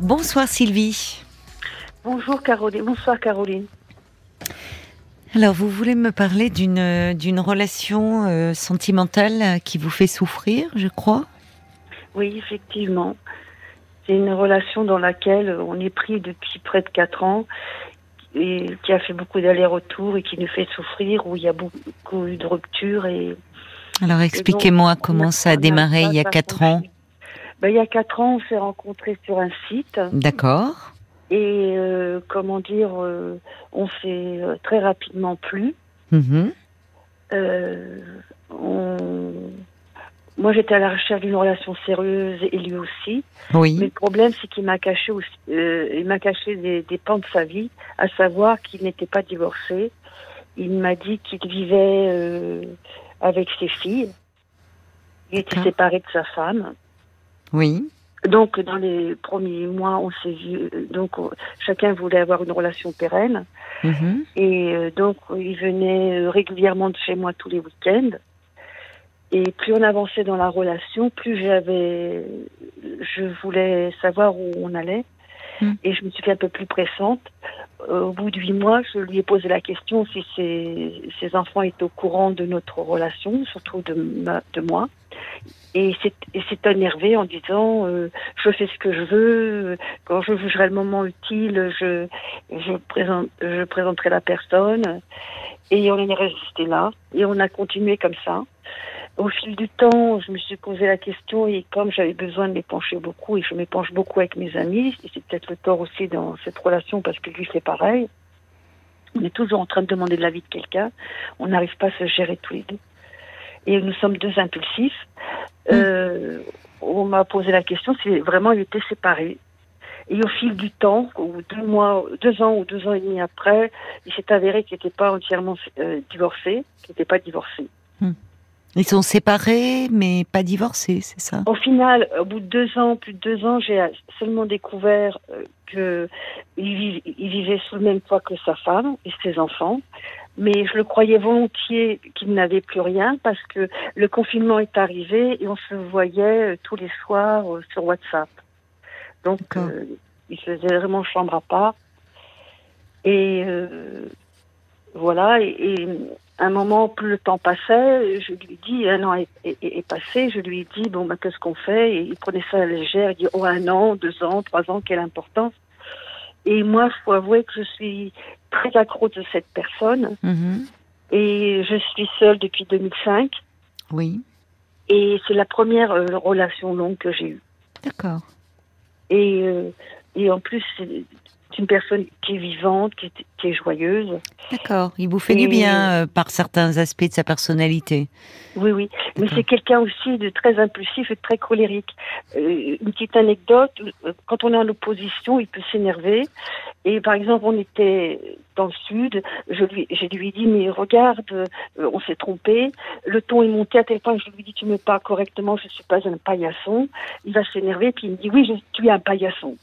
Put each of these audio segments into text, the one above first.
Bonsoir Sylvie. Bonjour Caroline. Bonsoir Caroline. Alors, vous voulez me parler d'une d'une relation euh, sentimentale qui vous fait souffrir, je crois? Oui, effectivement. C'est une relation dans laquelle on est pris depuis près de quatre ans et qui a fait beaucoup d'allers-retours et qui nous fait souffrir, où il y a beaucoup de ruptures. Et, Alors, expliquez-moi comment ça a démarré il y a quatre ans. Ben, il y a quatre ans, on s'est rencontrés sur un site. D'accord. Et euh, comment dire, euh, on s'est euh, très rapidement plu. Mhm. Euh, on- Moi, j'étais à la recherche d'une relation sérieuse et lui aussi. Mais Oui. le problème, c'est qu'il m'a caché aussi, euh, il m'a caché des, des pans de sa vie, à savoir qu'il n'était pas divorcé. Il m'a dit qu'il vivait euh, avec ses filles. Il était séparé de sa femme. Oui. Donc, dans les premiers mois, on s'est vu. euh, Donc, on- chacun voulait avoir une relation pérenne. Mhm. Et euh, donc, il venait euh, régulièrement de chez moi tous les week-ends. Et plus on avançait dans la relation, plus j'avais, je voulais savoir où on allait. Mm. Et je me suis fait un peu plus pressante. Euh, au bout de huit mois, je lui ai posé la question si ses, ses enfants étaient au courant de notre relation, surtout de, ma- de moi. Et s'est énervé en disant euh, je fais ce que je veux, quand je jugerai le moment utile, je, je, présente, je présenterai la personne. Et on est resté là. Et on a continué comme ça. Au fil du temps, je me suis posé la question et comme j'avais besoin de m'épancher beaucoup et je m'épanche beaucoup avec mes amis, et c'est peut-être le tort aussi dans cette relation parce que lui fait pareil. On est toujours en train de demander de l'avis de quelqu'un. On n'arrive pas à se gérer tous les deux. Et nous sommes deux impulsifs. Euh, on m'a posé la question si vraiment il était séparé. Et au fil du temps, ou deux mois, deux ans ou deux ans et demi après, il s'est avéré qu'il n'était pas entièrement euh, divorcé, qu'il n'était pas divorcé. Ils sont séparés, mais pas divorcés, c'est ça? Au final, au bout de deux ans, plus de deux ans, j'ai seulement découvert euh, que il, viv- il vivait sous le même toit que sa femme et ses enfants. Mais je le croyais volontiers qu'il n'avait plus rien parce que le confinement est arrivé et on se voyait euh, tous les soirs euh, sur WhatsApp. Donc, euh, il faisait vraiment chambre à part. Et euh, voilà, et, et un moment, plus le temps passait, je lui dis, un an est, est- est passé, je lui dis, bon, bah, qu'est-ce qu'on fait? Et il prenait ça à la légère, il dit, oh, un an, deux ans, trois ans, quelle importance Et moi, il faut avouer que je suis très accro de cette personne, Mhm. et je suis seule depuis 2005, Oui. et c'est la première euh, relation longue que j'ai eue. D'accord. Et, euh, et en plus, une personne qui est vivante, qui est, qui est joyeuse. D'accord. Il vous fait du bien euh, par certains aspects de sa personnalité. Oui, oui. Mais c'est quelqu'un aussi de très impulsif et de très colérique. Euh, une petite anecdote, euh, quand on est en opposition, il peut s'énerver. Et par exemple, on était dans le sud, je lui, je lui ai dit, mais regarde, euh, on s'est trompé. Le ton est monté à tel point que je lui dis, tu me parles correctement, je ne suis pas un paillasson. Il va s'énerver, puis il me dit, oui, je, tu es un paillasson.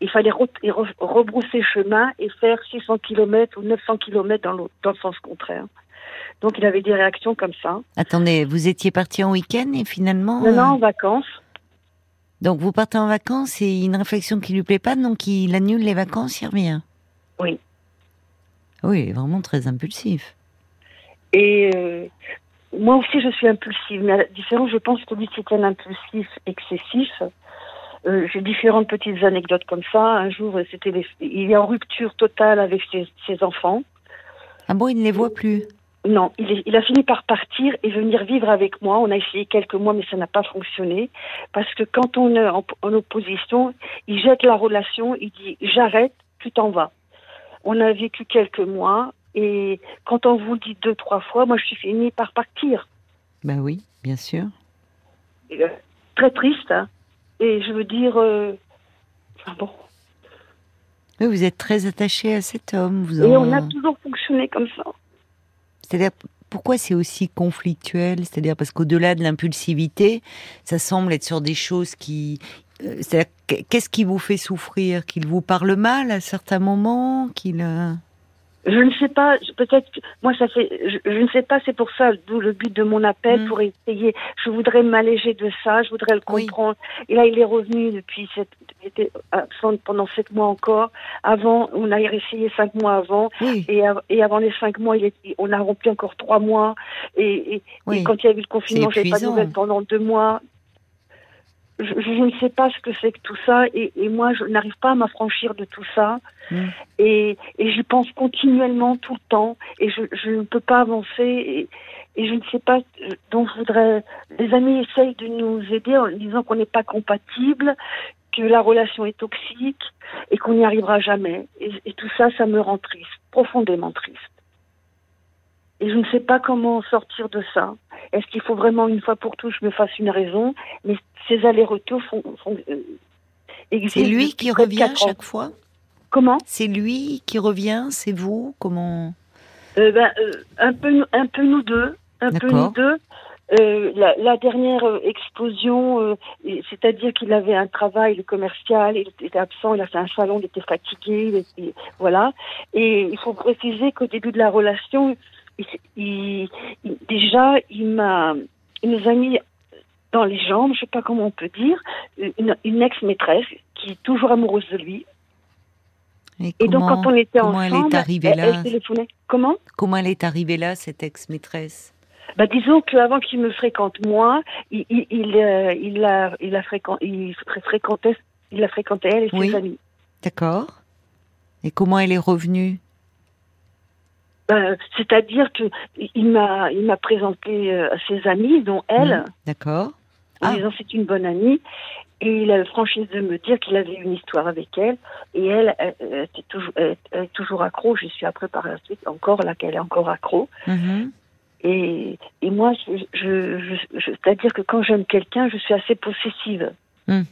Il fallait re- et re- rebrousser chemin et faire 600 km ou 900 km dans, le sens contraire. Donc il avait des réactions comme ça. Attendez, vous étiez parti en week-end et finalement. Non, non, euh, en vacances. Donc vous partez en vacances et une réflexion qui lui plaît pas, donc il annule les vacances, il revient. Oui. Oui, vraiment très impulsif. Et euh, moi aussi, je suis impulsive. Mais à la différence, je pense que lui, c'est un impulsif excessif. Euh, J'ai différentes petites anecdotes comme ça. Un jour, c'était les- il est en rupture totale avec ses, ses enfants. Ah bon, il ne les voit plus? Non, il, est- il a fini par partir et venir vivre avec moi. On a essayé quelques mois, mais ça n'a pas fonctionné. Parce que quand on est en, en opposition, il jette la relation, il dit j'arrête, tu t'en vas. On a vécu quelques mois et quand on vous le dit deux, trois fois, moi je suis fini par partir. Bah oui, bien sûr. Euh, très triste. hein. Et je veux dire, euh, enfin bon. Oui, vous êtes très attaché à cet homme. Vous Et en- on a toujours fonctionné comme ça. C'est-à-dire, pourquoi c'est aussi conflictuel? C'est-à-dire parce qu'au-delà de l'impulsivité, ça semble être sur des choses qui... euh, qu'est-ce qui vous fait souffrir? Qu'il vous parle mal à certains moments? Qu'il... Je ne sais pas, peut-être, moi ça fait, je, ne sais pas, c'est pour ça, d'où le but de mon appel, Mm. pour essayer, je voudrais m'alléger de ça, je voudrais le Oui. comprendre. Et là, il est revenu depuis sept, il était absent pendant sept mois encore. Avant, on a essayé cinq mois avant, Oui, et, av- et avant les cinq mois, il est, on a rempli encore trois mois. Et, et, oui. et quand il y a eu le confinement, j'avais pas de nouvelles pendant deux mois. Je, je ne sais pas ce que c'est que tout ça, et, et moi, je n'arrive pas à m'affranchir de tout ça. Mm. Et, et j'y pense continuellement tout le temps, et je, je ne peux pas avancer. Et, et je ne sais pas, euh, donc je voudrais. Les amis essayent de nous aider en disant qu'on n'est pas compatible, que la relation est toxique, et qu'on n'y arrivera jamais. Et, et tout ça, ça me rend triste, profondément triste. Et je ne sais pas comment sortir de ça. Est-ce qu'il faut vraiment une fois pour toutes je me fasse une raison? Mais ces allers-retours font, font, euh, C'est lui qui revient chaque fois? Comment? C'est lui qui revient? C'est vous? Comment? Euh, ben, euh, un peu, un peu nous deux, un peu nous deux. Euh, la, la dernière euh, explosion, euh, c'est-à-dire qu'il avait un travail le commercial, il était absent, il a fait un salon, il était fatigué, il était- voilà. Et il faut préciser qu'au début de la relation, il, il- il- déjà, il m'a, il nous a mis dans les jambes, je sais pas comment on peut dire, une, une ex-maîtresse qui est toujours amoureuse de lui. Et, Et donc, quand on était comment elle est ensemble, arrivée elle, là elle téléphonait. Comment? Comment elle est arrivée là, cette ex-maîtresse? Bah, disons qu'avant qu'il me fréquente moi, il, il, il, euh, il a, il a fréquent, il fré- fréquentait, il elle et Oui. ses amis. D'accord. Et comment elle est revenue? Euh, C'est-à-dire que il- m'a, il m'a présenté euh, à ses amis, dont elle, Hmm, D'accord. en Ah. disant c'est une bonne amie, et il a la franchise de me dire qu'il avait une histoire avec elle, et elle, elle, elle était toujours, elle, est toujours accro. Je suis après par la suite encore là qu'elle est encore accro. Mhm. Et, et moi, je, je, je- c'est-à-dire que quand j'aime quelqu'un, je suis assez possessive. Hmm.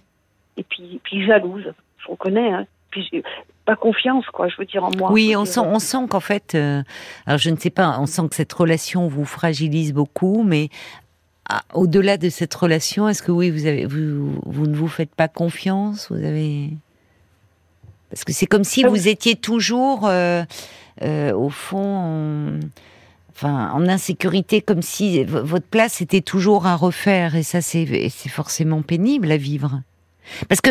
Et puis, puis jalouse. Je reconnais. Hein. Puis pas confiance, quoi. Je veux dire en moi. Oui, on sent, on sent qu'en fait, euh, alors je ne sais pas, on sent que cette relation vous fragilise beaucoup, mais ah, au-delà de cette relation, est-ce que oui, vous avez, vous, vous ne vous faites pas confiance Vous avez parce que c'est comme si Ah vous étiez toujours, euh, euh, au fond, en, enfin, en insécurité, comme si votre place était toujours à refaire, et ça, c'est forcément pénible à vivre, parce que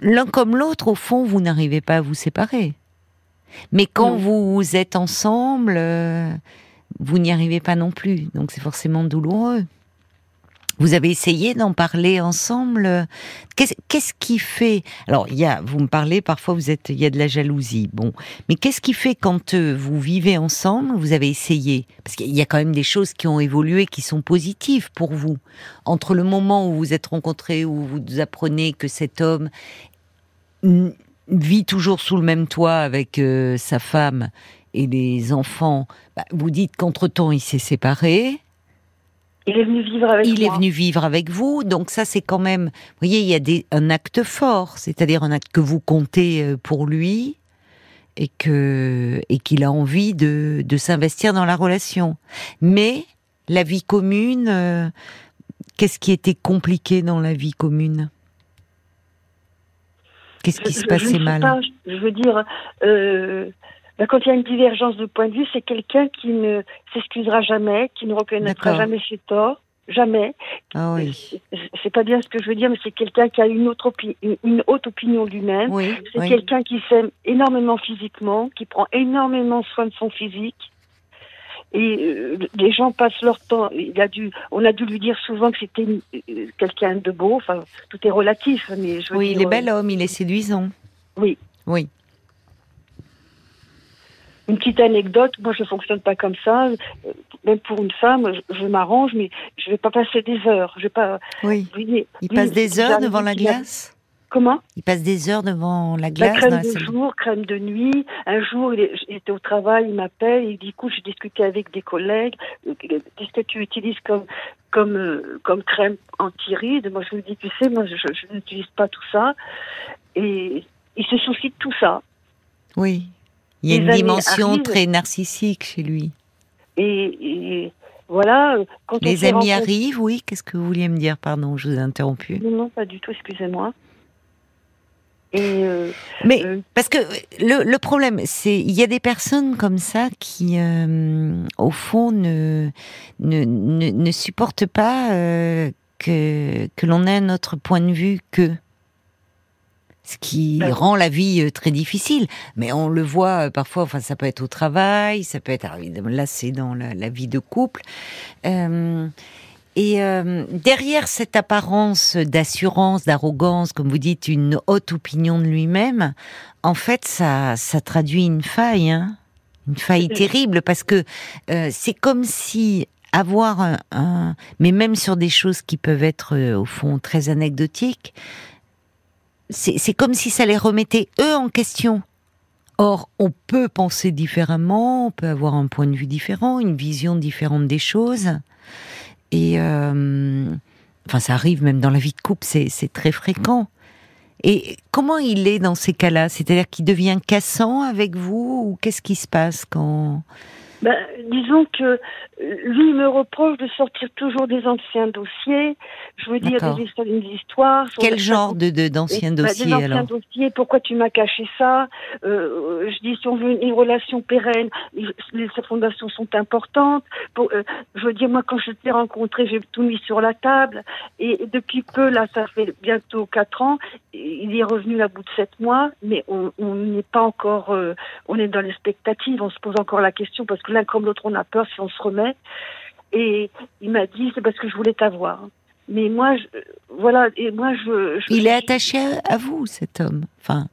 l'un comme l'autre, au fond, vous n'arrivez pas à vous séparer. Mais quand Non. vous êtes ensemble, euh, vous n'y arrivez pas non plus. Donc c'est forcément douloureux. Vous avez essayé d'en parler ensemble? Qu'est-ce qu'est-ce qui fait Alors, il y a, vous me parlez parfois, vous êtes, il y a de la jalousie. Bon, mais qu'est-ce qui fait quand euh, vous vivez ensemble Vous avez essayé? Parce qu'il y a quand même des choses qui ont évolué, qui sont positives pour vous. Entre le moment où vous êtes rencontrés, où vous apprenez que cet homme mm, vit toujours sous le même toit avec euh, sa femme et les enfants, bah, vous dites qu'entre-temps il s'est séparé, Il est venu vivre avec il moi. est venu vivre avec vous, donc ça c'est quand même, vous voyez, il y a des, un acte fort, c'est-à-dire un acte que vous comptez euh, pour lui et que et qu'il a envie de, de s'investir dans la relation. Mais la vie commune, euh, qu'est-ce qui était compliqué dans la vie commune? Qu'est-ce qui Je- se passait je mal? pas, je veux dire, euh, ben, quand il y a une divergence de point de vue, c'est quelqu'un qui ne s'excusera jamais, qui ne reconnaîtra jamais ses torts, jamais. Ah oui, C'est- pas bien ce que je veux dire, mais c'est quelqu'un qui a une autre une- une haute opinion lui-même. oui, C'est oui. quelqu'un qui s'aime énormément physiquement, qui prend énormément soin de son physique. Et euh, les gens passent leur temps. Il a dû, on a dû lui dire souvent que c'était euh, quelqu'un de beau. Enfin, tout est relatif, mais je veux Oui, dire, il est bel homme, il est séduisant. Oui. Oui. Une petite anecdote, moi je ne fonctionne pas comme ça. Euh, Même pour une femme, je, je m'arrange, mais je vais pas passer des heures. Je vais pas. Oui. Il passe des heures devant la a- glace? Comment? Il passe des heures devant la La glace dans crème la de jour, crème de nuit. Un jour, il était au travail, il m'appelle, il dit écoute, j'ai discuté avec des collègues. euh, Qu'est-ce que tu utilises comme comme euh, comme crème anti-rides? Moi, je lui dis tu sais, moi, je, je n'utilise pas tout ça. Et il se soucie de tout ça. Oui. Il y a une dimension arrivent. très narcissique chez lui. Et, et voilà. euh, Quand on Les amis arrivent, oui. Qu'est-ce que vous vouliez me dire? Pardon, je vous ai interrompu. Non, non, pas du tout, excusez-moi. Euh, Mais parce que le, le problème, c'est il y a des personnes comme ça qui, au fond, ne ne, ne, ne supportent pas que que l'on ait notre point de vue que ce qui rend la vie euh, très difficile. Mais on le voit euh, parfois, enfin ça peut être au travail, ça peut être, là c'est dans la, vie de couple. Euh, et derrière cette apparence d'assurance, d'arrogance, comme vous dites, une haute opinion de lui-même, en fait ça, ça traduit une faille, hein une faille terrible, parce que c'est comme si avoir un, un, mais même sur des choses qui peuvent être au fond très anecdotiques, c'est comme si ça les remettait eux en question. Or, on peut penser différemment, on peut avoir un point de vue différent, une vision différente des choses. Et euh, enfin, ça arrive même dans la vie de couple, c'est très fréquent. Et comment il est dans ces cas-là? C'est-à-dire qu'il devient cassant avec vous ou qu'est-ce qui se passe quand ben, disons que lui me reproche de sortir toujours des anciens dossiers. Je veux dire des, des histoires. Quel genre de d'anciens de, dossiers Des anciens dossiers. Pourquoi tu m'as caché ça? Euh, Je dis si on veut une, relation pérenne, les fondations sont importantes. Pour, euh, je veux dire moi quand je t'ai rencontré, j'ai tout mis sur la table et depuis peu là, ça fait bientôt quatre ans. Il est revenu à bout de sept mois, mais on n'est pas encore. Euh, on est dans l'expectative. On se pose encore la question parce que l'un comme l'autre on a peur si on se remet et il m'a dit, c'est parce que je voulais t'avoir. Mais moi, je, voilà, et moi, je. il est attaché à, vous, cet homme. Enfin,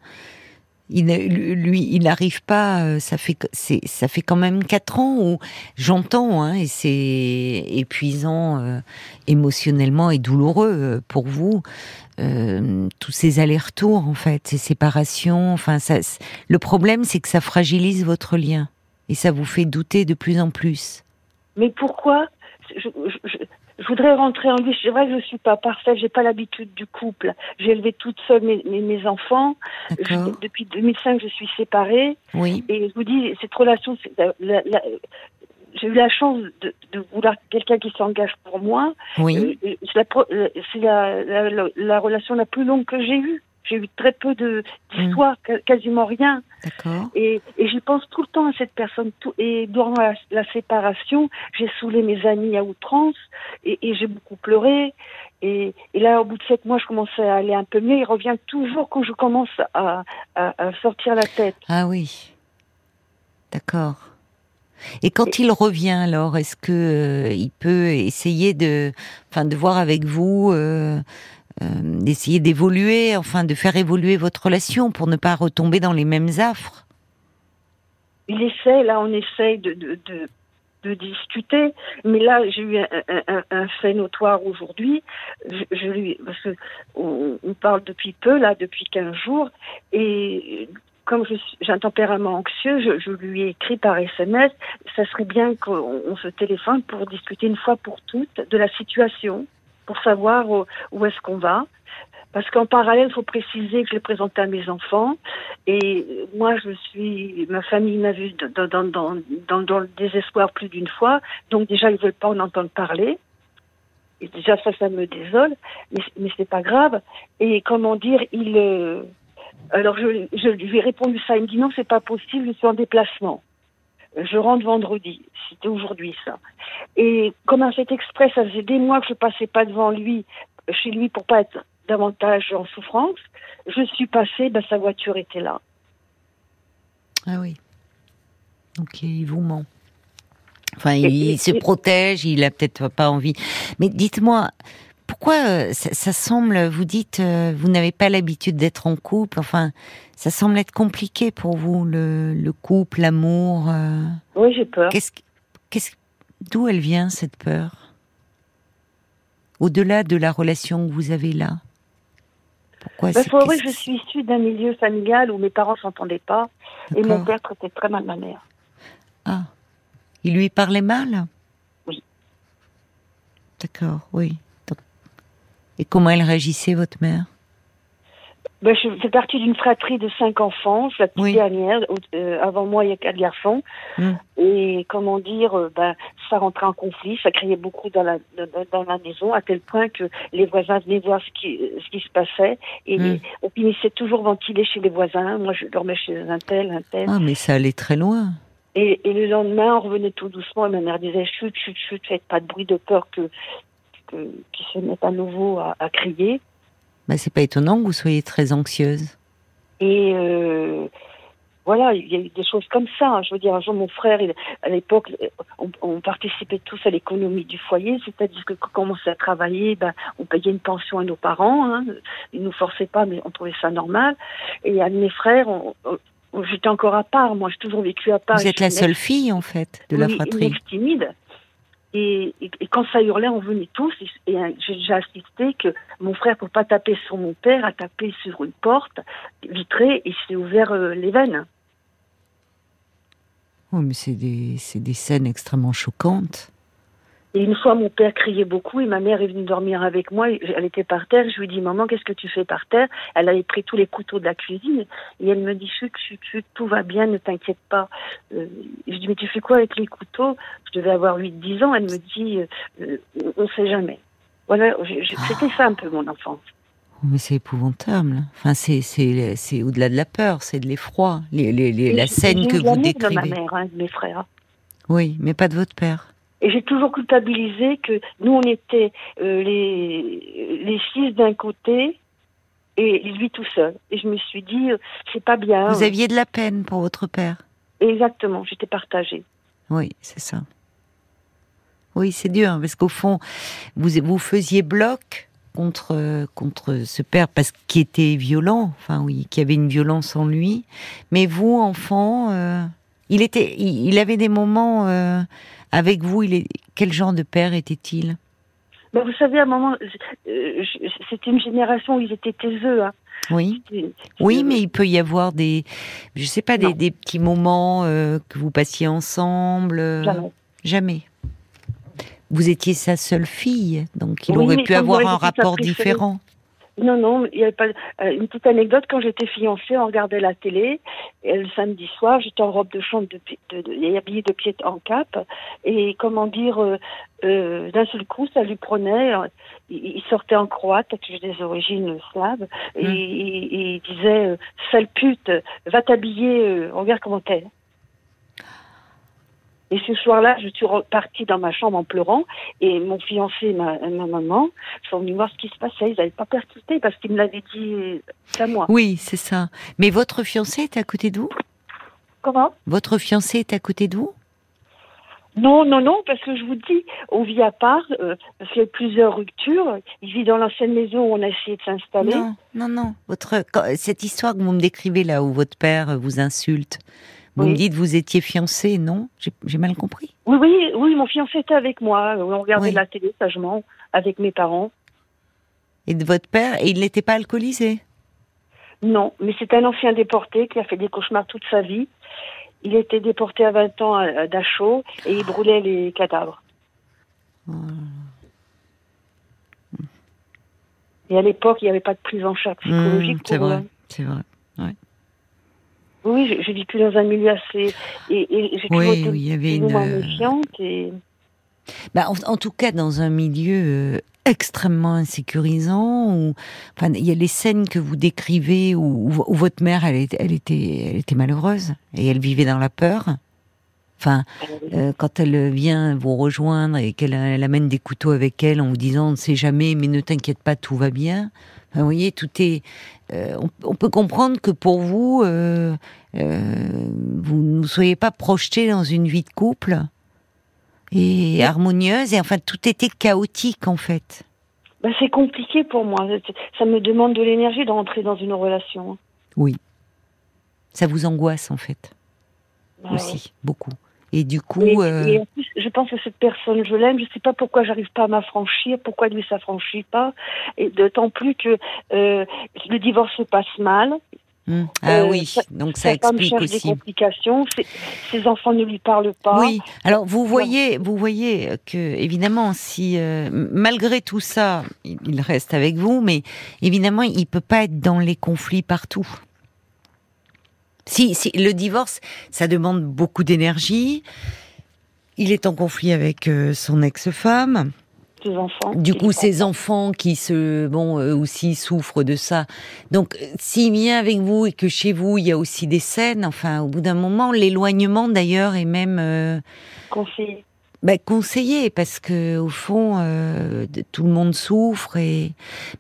il, lui, il n'arrive pas. Euh, ça fait, ça fait quand même quatre ans où j'entends, hein, et c'est épuisant euh, émotionnellement et douloureux euh, pour vous. tous ces allers-retours, en fait, ces séparations. Enfin, ça, le problème, c'est que ça fragilise votre lien et ça vous fait douter de plus en plus. Mais pourquoi je, voudrais rentrer en vie. C'est vrai que je ne suis pas parfaite, j'ai pas l'habitude du couple. J'ai élevé toute seule mes, mes, enfants. depuis 2005, je suis séparée. Oui. Et je vous dis, cette relation, j'ai eu la chance de, vouloir quelqu'un qui s'engage pour moi. Oui. Euh, c'est la, la, la, relation la plus longue que j'ai eue. J'ai eu très peu de d'histoires, mm. quasiment rien. D'accord. Et, et j'y pense tout le temps à cette personne. Tout, et durant la, séparation, j'ai saoulé mes amis à outrance et, et j'ai beaucoup pleuré. Et, et, là, au bout de sept mois, je commençais à aller un peu mieux. Il revient toujours quand je commence à, à, à sortir la tête. Ah oui. D'accord. Et quand il revient, alors, est-ce que euh, il peut essayer de, enfin, de voir avec vous euh, d'essayer d'évoluer, enfin de faire évoluer votre relation pour ne pas retomber dans les mêmes affres Il essaie, là on essaye de, discuter, mais là j'ai eu un, fait notoire aujourd'hui. Je, parce que on, parle depuis peu, là depuis 15 jours, et comme j'ai un tempérament anxieux, je, je, lui ai écrit par SMS, ça serait bien qu'on se téléphone pour discuter une fois pour toutes de la situation pour savoir où, est-ce qu'on va. Parce qu'en parallèle, il faut préciser que je l'ai présenté à mes enfants. Et moi, je suis, ma famille m'a vu dans, dans, dans, dans, le désespoir plus d'une fois. Donc déjà, ils veulent pas en entendre parler. Et déjà, ça, ça me désole. Mais, mais c'est pas grave. Et comment dire, il, euh, alors je, je lui ai répondu ça. Il me dit non, c'est pas possible, je suis en déplacement. Je rentre vendredi. C'était aujourd'hui, ça. Et comme un fait exprès, ça faisait des mois que je passais pas devant lui, chez lui, pour pas être davantage en souffrance. Je suis passée, ben, sa voiture était là. Ah oui. Ok, il vous ment. Enfin, il se protège, il a peut-être pas envie. Mais dites-moi, pourquoi euh, ça, semble, vous dites, euh, vous n'avez pas l'habitude d'être en couple, enfin, ça semble être compliqué pour vous, le, couple, l'amour. Euh. Oui, j'ai peur. d'où elle vient cette peur? Au-delà de la relation que vous avez là? Pourquoi bah, faut que je suis issue d'un milieu familial où mes parents s'entendaient pas et mon père traitait très mal ma mère. Ah, il lui parlait mal? Oui. D'accord, oui. Et comment elle réagissait, votre mère? Ben, je fais partie d'une fratrie de cinq enfants, la petite Oui. dernière. Euh, avant moi, il y a quatre garçons. Hmm. Et comment dire, euh, ben, ça rentrait en conflit, ça criait beaucoup dans la, dans, dans la maison, à tel point que les voisins venaient voir ce qui, ce qui se passait. Et Hmm. on finissait toujours ventilé chez les voisins. Moi, je dormais chez un tel, un tel. Ah, mais ça allait très loin. Et, et le lendemain, on revenait tout doucement et ma mère disait chut, chut, chut, faites pas de bruit de peur que que qu'ils se mettent à nouveau à, à crier. Bah, c'est pas étonnant que vous soyez très anxieuse. Et euh, voilà, il y a eu des choses comme ça. Je veux dire, un jour, mon frère, il- à l'époque, on, on participait tous à l'économie du foyer, c'est-à-dire que quand on commençait à travailler, ben, on payait une pension à nos parents. Hein. Ils nous forçaient pas, mais on trouvait ça normal. Et à mes frères, on- on- j'étais encore à part. Moi, j'ai toujours vécu à part. Vous êtes la seule fille, en fait, de la oui, fratrie. une timide. Et, quand ça hurlait, on venait tous. Et, et, euh, j'ai déjà assisté que mon frère, pour pas taper sur mon père, a tapé sur une porte vitrée et s'est ouvert euh, les veines. Oui, mais c'est des, c'est des scènes extrêmement choquantes. Et une fois, mon père criait beaucoup et ma mère est venue dormir avec moi. Elle était par terre. Je lui dis, maman, qu'est-ce que tu fais par terre? Elle avait pris tous les couteaux de la cuisine et elle me dit, chut, chut, chut, tout va bien, ne t'inquiète pas. Euh, je dis, mais tu fais quoi avec les couteaux? Je devais avoir 8-10 ans. Elle me dit, euh, on ne sait jamais. Voilà, c'était ça un peu mon enfance. Oh, Mais c'est épouvantable. Enfin, c'est, c'est, c'est au-delà de la peur, c'est de l'effroi. Les, les, les- Et la scène que vous l'amour de décrivez. ma mère, hein, de mes frères. Oui, mais pas de votre père. Et j'ai toujours culpabilisé que nous, on était euh, les, les fils d'un côté et lui tout seul. Et je me suis dit, euh, c'est pas bien. Vous aviez de la peine pour votre père. Exactement, j'étais partagée. Oui, c'est ça. Oui, c'est dur, hein, parce qu'au fond, vous, vous faisiez bloc contre, contre ce père, parce qu'il était violent, enfin oui, qui avait une violence en lui. Mais vous, enfant, euh, il, était, il, il avait des moments euh, avec vous. Il est, quel genre de père était-il? Mais vous savez, à un moment, euh, c'était une génération où ils étaient taiseux. Hein. Oui, oui, mais il peut y avoir des, je sais pas, des, des petits moments euh, que vous passiez ensemble. euh, Jamais. Jamais. Vous étiez sa seule fille, donc il Oui, aurait pu avoir un rapport différent. Non, non, il y avait pas. euh, une petite anecdote quand j'étais fiancée, on regardait la télé. Et le samedi soir, j'étais en robe de chambre de, de, de- et habillée de pied en cap. Et comment dire, euh, euh, d'un seul coup, ça lui prenait. euh, il, il sortait en croate, parce que j'ai des origines slaves, et, Hmm. et- et il disait euh, sale pute, va t'habiller, euh, regarde comment t'es. Et ce soir-là, je suis repartie dans ma chambre en pleurant. Et mon fiancé et ma, ma maman sont venus voir ce qui se passait. Ils n'avaient pas percuté parce qu'ils me l'avaient dit à moi. Oui, c'est ça. Mais votre fiancé est à côté de vous? Comment? Votre fiancé est à côté de vous? Non, non, non, parce que je vous dis, on vit à part, euh, parce qu'il y a plusieurs ruptures. Il vit dans l'ancienne maison où on a essayé de s'installer. Non, non, non. Votre, cette histoire que vous me décrivez là, où votre père vous insulte, vous Oui. me dites vous étiez fiancé, non? J'ai mal compris. Oui, oui, oui, mon fiancé était avec moi. On regardait Oui. la télé sagement avec mes parents. Et de votre père, et il n'était pas alcoolisé? Non, mais c'est un ancien déporté qui a fait des cauchemars toute sa vie. Il était déporté à 20 ans à, Dachau et il brûlait les cadavres. Oh. Et à l'époque, il n'y avait pas de prise en charge psychologique Mmh, C'est vrai, eux. c'est vrai. Oui, j'ai- j'ai vécu dans un milieu assez... Et, et j'ai Oui, été il y avait une. euh, méfiante. Et... Bah, en, en tout cas, dans un milieu euh, extrêmement insécurisant, où, enfin, il y a les scènes que vous décrivez où, où- où votre mère, elle, était, elle était malheureuse et elle vivait dans la peur. Enfin, euh, quand elle vient vous rejoindre et qu'elle elle amène des couteaux avec elle en vous disant on ne sait jamais, mais ne t'inquiète pas, tout va bien. Vous voyez, tout est. euh, on, on peut comprendre que pour vous, euh, euh, vous ne soyez pas projeté dans une vie de couple et harmonieuse et enfin tout était chaotique en fait. Ben, c'est compliqué pour moi. Ça me demande de l'énergie de rentrer dans une relation. Oui. Ça vous angoisse en fait ouais. aussi beaucoup. Et du coup, Et, euh, et en plus, je pense que cette personne, je l'aime. Je ne sais pas pourquoi j'arrive pas à m'affranchir, pourquoi lui s'affranchit pas. Et d'autant plus que euh, le divorce se passe mal. Hmm. Ah euh, oui, donc ça explique aussi. des complications. Ses, enfants ne lui parlent pas. Oui. Alors vous voyez, vous voyez que évidemment, si euh, malgré tout ça, il reste avec vous, mais évidemment, il peut pas être dans les conflits partout. Si, si le divorce, ça demande beaucoup d'énergie. Il est en conflit avec euh, son ex-femme enfants. Du coup, ces enfants qui se, bon, aussi souffrent de ça. Donc, s'il vient avec vous et que chez vous il y a aussi des scènes, enfin, au bout d'un moment, l'éloignement d'ailleurs est même euh, conseillé. Ben, conseillé parce que au fond, euh, tout le monde souffre et.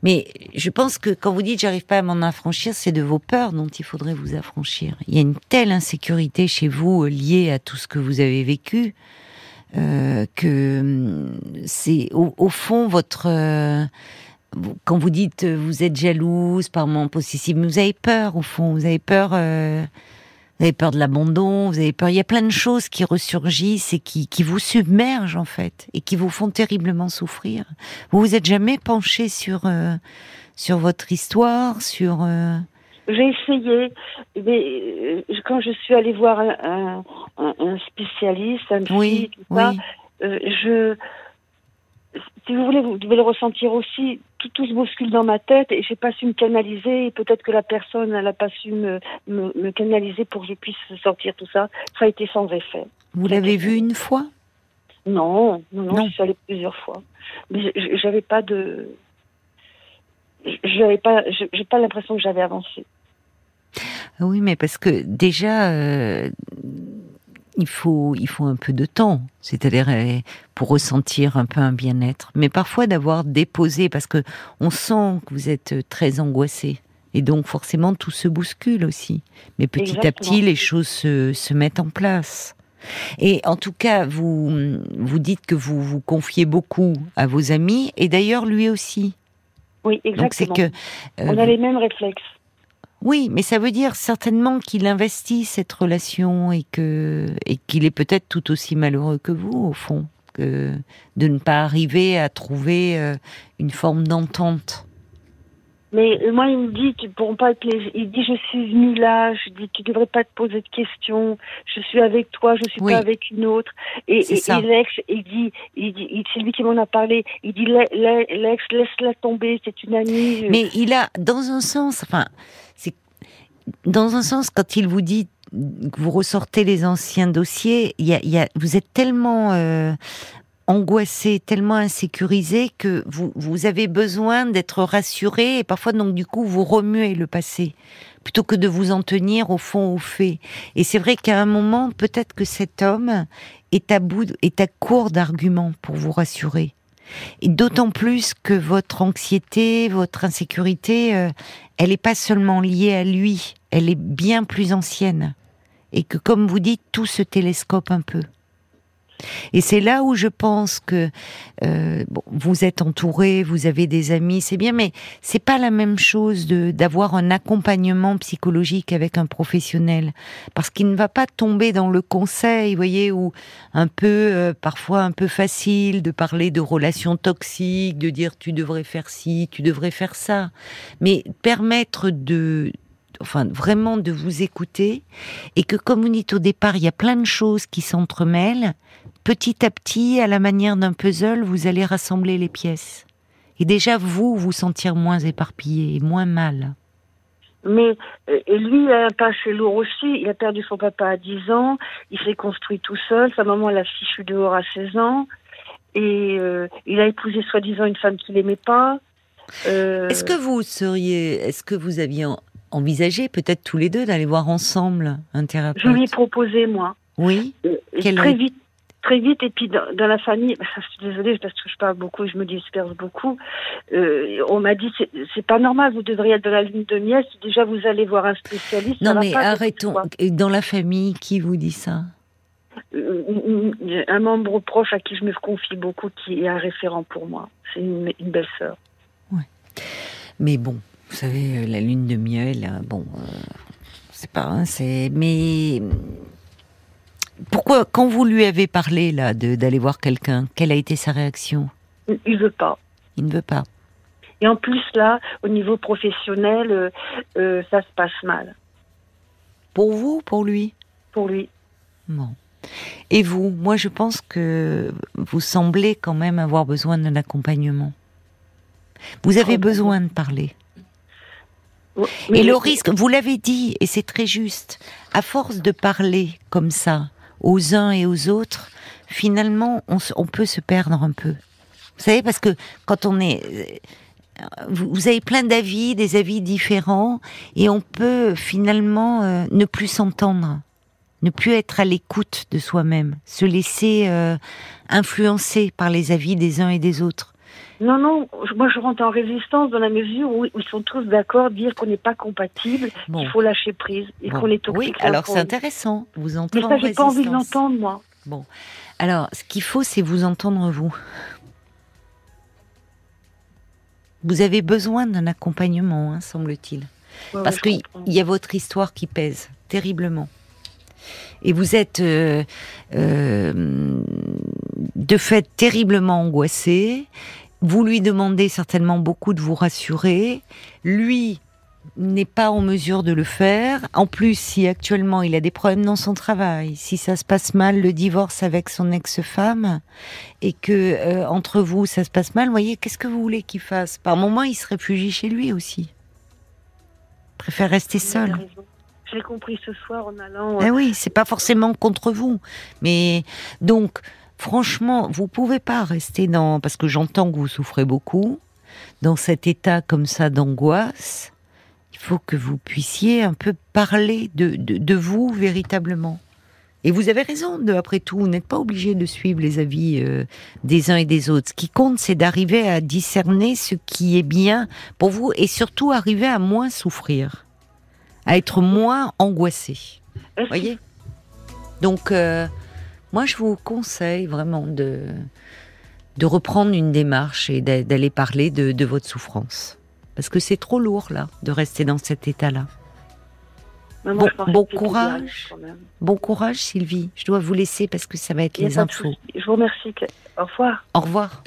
Mais je pense que quand vous dites j'arrive pas à m'en affranchir, c'est de vos peurs dont il faudrait vous affranchir. Il y a une telle insécurité chez vous liée à tout ce que vous avez vécu euh, que hum, c'est au, fond votre euh, quand vous dites euh, vous êtes jalouse par mon possessive, vous avez peur au fond, vous avez peur, vous avez peur de l'abandon, vous avez peur. Il y a plein de choses qui ressurgissent et qui, qui vous submergent en fait et qui vous font terriblement souffrir. Vous vous êtes jamais penché sur sur votre histoire, sur j'ai essayé, mais euh, quand je suis allée voir un, un, un spécialiste, un psy, oui, tout ça, euh, je, si vous voulez, vous devez le ressentir aussi. Tout, tout se bouscule dans ma tête et j'ai pas su me canaliser. Peut-être que la personne n'a pas su me, me, me, canaliser pour que je puisse sortir tout ça. Ça a été sans effet. Vous l'avez vu une fois? Non, non, non, je suis allée plusieurs fois. Mais j'avais pas de, j'avais pas, j'ai pas l'impression que j'avais avancé. Oui, mais parce que déjà, euh, il faut, il faut un peu de temps, c'est-à-dire euh, pour ressentir un peu un bien-être. Mais parfois d'avoir déposé, parce que on sent que vous êtes très angoissé. Et donc forcément tout se bouscule aussi. Mais petit à petit les choses se, se, mettent en place. Et en tout cas, vous vous dites que vous vous confiez beaucoup à vos amis et d'ailleurs lui aussi. Oui, exactement. Donc que on a euh, les mêmes réflexes. Oui, mais ça veut dire certainement qu'il investit cette relation et que et qu'il est peut-être tout aussi malheureux que vous au fond, que de ne pas arriver à trouver euh, une forme d'entente. Mais euh, moi, il me dit, tu pourras pas être les... Il dit, je suis venu là. Je dis, tu devrais pas te poser de questions. Je suis avec toi. Je suis pas avec une autre. Et, et, l'ex, il dit, il dit, c'est lui qui m'en a parlé. Il dit, l'ex, laisse-la tomber. C'est une amie. Mais il a, dans un sens, enfin, c'est dans un sens quand il vous dit que vous ressortez les anciens dossiers, il y a, y a, vous êtes tellement euh, angoissé, tellement insécurisé que vous, vous avez besoin d'être rassuré et parfois donc du coup vous remuez le passé plutôt que de vous en tenir au fond au fait. Et c'est vrai qu'à un moment peut-être que cet homme est à bout, est à court d'arguments pour vous rassurer. Et d'autant plus que votre anxiété, votre insécurité, euh, elle n'est pas seulement liée à lui, elle est bien plus ancienne. Et que comme vous dites, tout se télescope un peu. Et c'est là où je pense que euh, vous êtes entouré, vous avez des amis, c'est bien, mais c'est pas la même chose d'avoir un accompagnement psychologique avec un professionnel, parce qu'il ne va pas tomber dans le conseil, vous voyez, ou un peu euh, parfois un peu facile de parler de relations toxiques, de dire tu devrais faire ci, tu devrais faire ça, mais permettre de enfin vraiment de vous écouter et que comme vous dites au départ, il y a plein de choses qui s'entremêlent petit à petit, à la manière d'un puzzle, vous allez rassembler les pièces. Et déjà, vous, vous sentir moins éparpillé, moins mal. Mais euh, lui, il a un pas chez lourd aussi. Il a perdu son papa à 10 ans. Il s'est construit tout seul. Sa maman l'a fichu dehors à 16 ans. Et euh, il a épousé soi-disant une femme qu'il n'aimait pas. Euh, est-ce que vous seriez, est-ce que vous aviez envisagé peut-être tous les deux d'aller voir ensemble un thérapeute Je lui ai proposé moi. Oui. très vite, très vite. Et puis dans, la famille, je suis désolée parce que je parle beaucoup et je me disperse beaucoup. Euh, on m'a dit c'est pas normal, vous devriez être de la ligne de miel. Déjà vous allez voir un spécialiste. Non mais arrêtons. Dans la famille, qui vous dit ça? Euh, un membre proche à qui je me confie beaucoup, qui est un référent pour moi. C'est une, belle sœur. Ouais. Mais bon, vous savez, la lune de miel, bon, euh, c'est pas, c'est, mais pourquoi, quand vous lui avez parlé là d'aller voir quelqu'un, quelle a été sa réaction? Il veut pas. Il ne veut pas. Et en plus, là, au niveau professionnel, euh, euh, ça se passe mal. Pour vous, pour lui? Pour lui. Bon. Et vous? Moi, je pense que vous semblez quand même avoir besoin d'un accompagnement. Vous avez besoin de parler. Et le risque, vous l'avez dit, et c'est très juste, à force de parler comme ça aux uns et aux autres, finalement, on, peut se perdre un peu. Vous savez, parce que quand on est... Vous, avez plein d'avis, des avis différents, et on peut finalement euh, ne plus s'entendre, ne plus être à l'écoute de soi-même, se laisser euh, influencer par les avis des uns et des autres. Non, non, moi je rentre en résistance dans la mesure où ils sont tous d'accord dire qu'on n'est pas compatible, qu'il faut lâcher prise et qu'on est toxique. Oui, alors c'est intéressant, vous entendez. Mais ça, j'ai pas envie de l'entendre, moi. Bon, alors ce qu'il faut, c'est vous entendre vous. Vous avez besoin d'un accompagnement, hein, semble-t-il. Parce qu'il y a votre histoire qui pèse terriblement. Et vous êtes euh, euh, de fait terriblement angoissé vous lui demandez certainement beaucoup de vous rassurer. Lui n'est pas en mesure de le faire. En plus, si actuellement il a des problèmes dans son travail, si ça se passe mal, le divorce avec son ex-femme, et que euh, entre vous ça se passe mal, voyez, qu'est-ce que vous voulez qu'il fasse? Par moment, il se réfugie chez lui aussi. Il préfère rester seul. J'ai compris ce soir en allant. Eh oui, c'est pas forcément contre vous, mais donc franchement, vous pouvez pas rester dans, parce que j'entends que vous souffrez beaucoup, dans cet état comme ça d'angoisse. Il faut que vous puissiez un peu parler de, vous véritablement. Et vous avez raison, de, après tout, vous n'êtes pas obligé de suivre les avis euh, des uns et des autres. Ce qui compte, c'est d'arriver à discerner ce qui est bien pour vous et surtout arriver à moins souffrir, à être moins angoissé. Voyez? Donc, euh, moi, je vous conseille vraiment de, de reprendre une démarche et d'aller parler de, votre souffrance. Parce que c'est trop lourd, là, de rester dans cet état-là. Bon, courage. Bon courage, Sylvie. Je dois vous laisser parce que ça va être les infos. Je vous remercie. Au revoir. Au revoir.